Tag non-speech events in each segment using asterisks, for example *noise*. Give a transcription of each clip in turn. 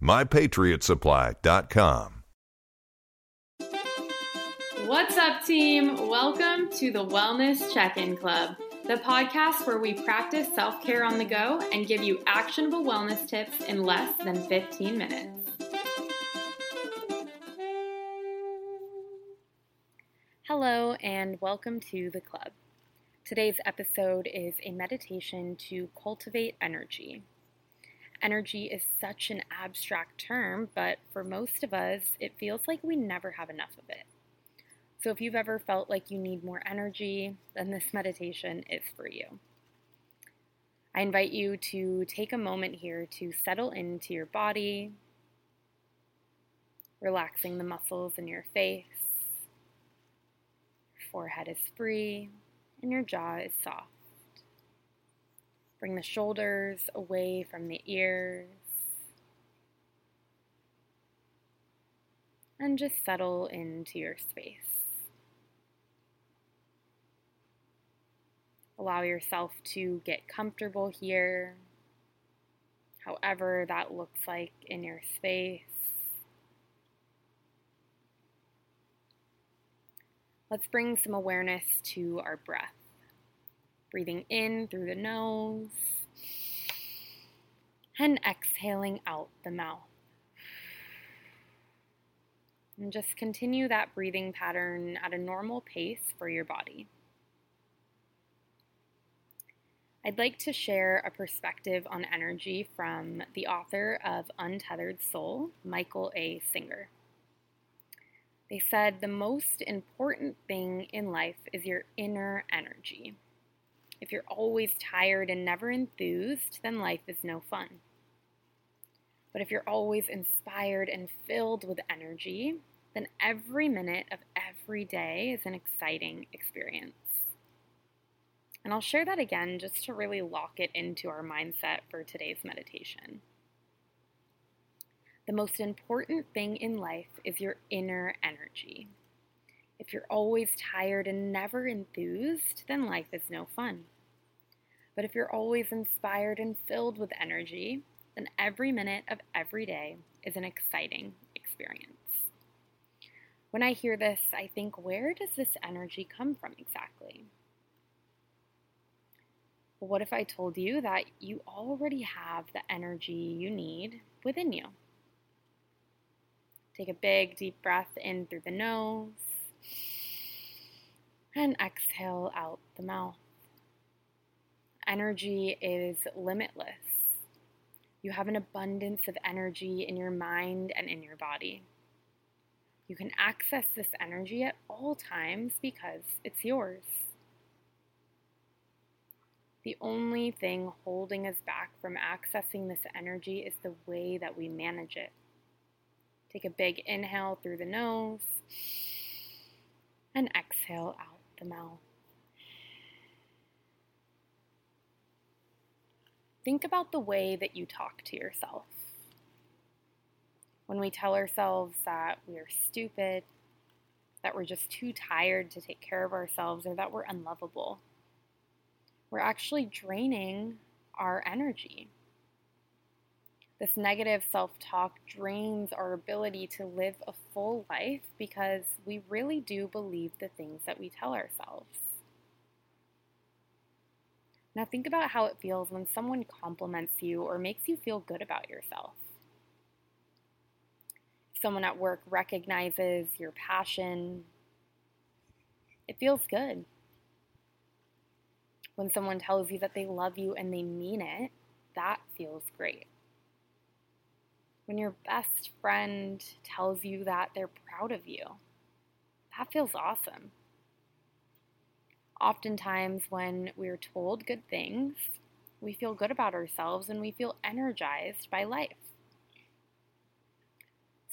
mypatriotsupply.com. What's up, team? Welcome to the Wellness Check In Club, the podcast where we practice self care on the go and give you actionable wellness tips in less than 15 minutes. Hello, and welcome to the club. Today's episode is a meditation to cultivate energy. Energy is such an abstract term, but for most of us, it feels like we never have enough of it. So if you've ever felt like you need more energy, then this meditation is for you. I invite you to take a moment here to settle into your body, relaxing the muscles in your face. Your forehead is free and your jaw is soft. Bring the shoulders away from the ears. And just settle into your space. Allow yourself to get comfortable here, however that looks like in your space. Let's bring some awareness to our breath. Breathing in through the nose and exhaling out the mouth. And just continue that breathing pattern at a normal pace for your body. I'd like to share a perspective on energy from the author of Untethered Soul, Michael A. Singer. They said the most important thing in life is your inner energy. If you're always tired and never enthused, then life is no fun. But if you're always inspired and filled with energy, then every minute of every day is an exciting experience. And I'll share that again just to really lock it into our mindset for today's meditation. The most important thing in life is your inner energy. If you're always tired and never enthused, then life is no fun. But if you're always inspired and filled with energy, then every minute of every day is an exciting experience. When I hear this, I think, where does this energy come from exactly? What if I told you that you already have the energy you need within you? Take a big, deep breath in through the nose and exhale out the mouth. Energy is limitless. You have an abundance of energy in your mind and in your body. You can access this energy at all times because it's yours. The only thing holding us back from accessing this energy is the way that we manage it. Take a big inhale through the nose and exhale out the mouth. Think about the way that you talk to yourself. When we tell ourselves that we are stupid, that we're just too tired to take care of ourselves, or that we're unlovable, we're actually draining our energy. This negative self talk drains our ability to live a full life because we really do believe the things that we tell ourselves. Now, think about how it feels when someone compliments you or makes you feel good about yourself. Someone at work recognizes your passion. It feels good. When someone tells you that they love you and they mean it, that feels great. When your best friend tells you that they're proud of you, that feels awesome. Oftentimes, when we're told good things, we feel good about ourselves and we feel energized by life.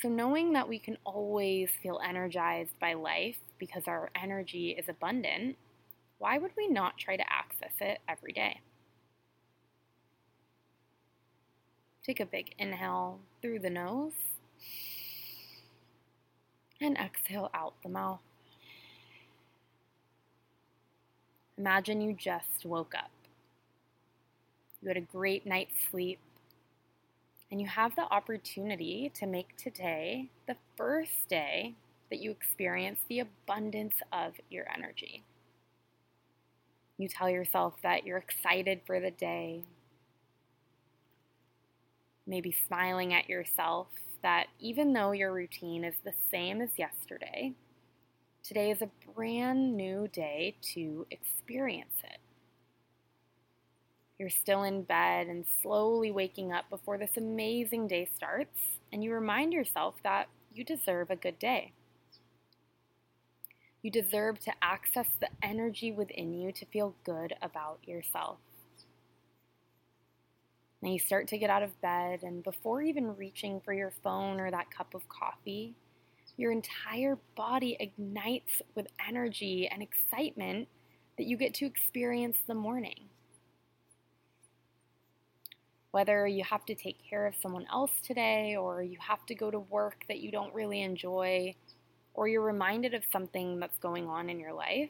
So, knowing that we can always feel energized by life because our energy is abundant, why would we not try to access it every day? Take a big inhale through the nose and exhale out the mouth. Imagine you just woke up. You had a great night's sleep, and you have the opportunity to make today the first day that you experience the abundance of your energy. You tell yourself that you're excited for the day, maybe smiling at yourself that even though your routine is the same as yesterday, today is a brand new day to experience it. You're still in bed and slowly waking up before this amazing day starts, and you remind yourself that you deserve a good day. You deserve to access the energy within you to feel good about yourself. Now you start to get out of bed, and before even reaching for your phone or that cup of coffee, your entire body ignites with energy and excitement that you get to experience the morning. Whether you have to take care of someone else today, or you have to go to work that you don't really enjoy, or you're reminded of something that's going on in your life,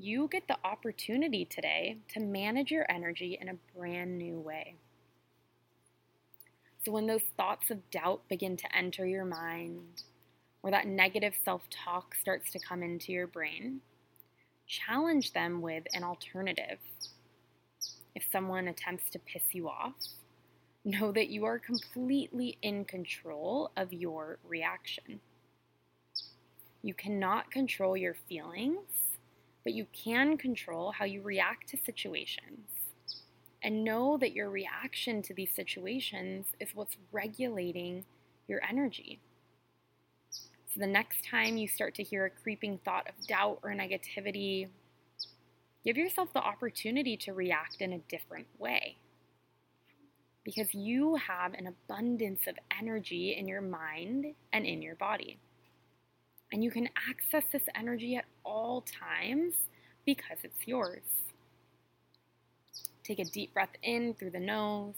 you get the opportunity today to manage your energy in a brand new way. So, when those thoughts of doubt begin to enter your mind, or that negative self talk starts to come into your brain, challenge them with an alternative. If someone attempts to piss you off, know that you are completely in control of your reaction. You cannot control your feelings but you can control how you react to situations. And know that your reaction to these situations is what's regulating your energy. So the next time you start to hear a creeping thought of doubt or negativity, give yourself the opportunity to react in a different way. Because you have an abundance of energy in your mind and in your body. And you can access this energy at all times because it's yours. Take a deep breath in through the nose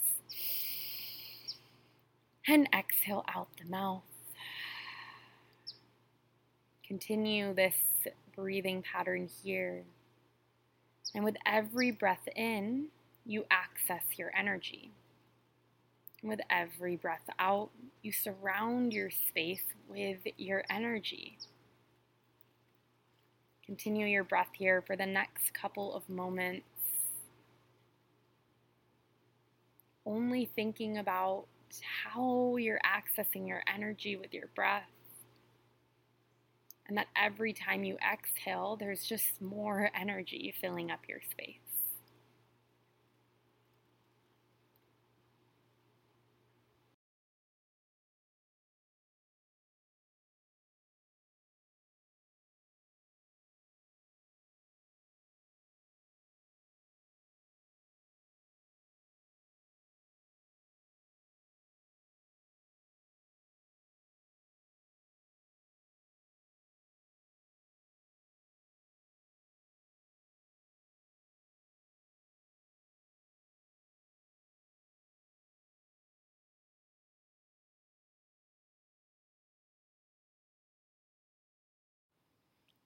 and exhale out the mouth. Continue this breathing pattern here. And with every breath in, you access your energy. With every breath out, you surround your space with your energy. Continue your breath here for the next couple of moments. Only thinking about how you're accessing your energy with your breath. And that every time you exhale, there's just more *laughs* energy filling up your space.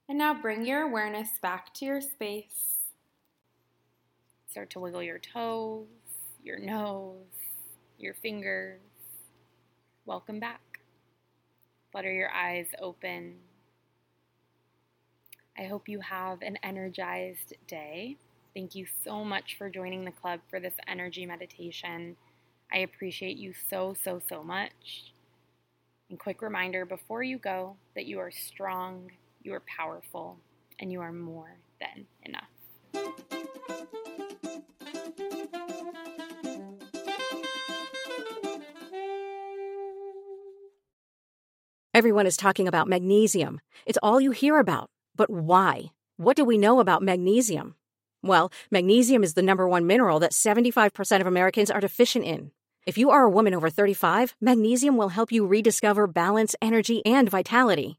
And now bring your awareness back to your space. Start to wiggle your toes, your nose, your fingers. Welcome back. Flutter your eyes open. I hope you have an energized day. Thank you so much for joining the club for this energy meditation. I appreciate you so, so, so much. And quick reminder before you go that you are strong, you are powerful, and you are more than enough. Everyone is talking about magnesium. It's all you hear about. But why? What do we know about magnesium? Well, magnesium is the number one mineral that 75% of Americans are deficient in. If you are a woman over 35, magnesium will help you rediscover balance, energy, and vitality.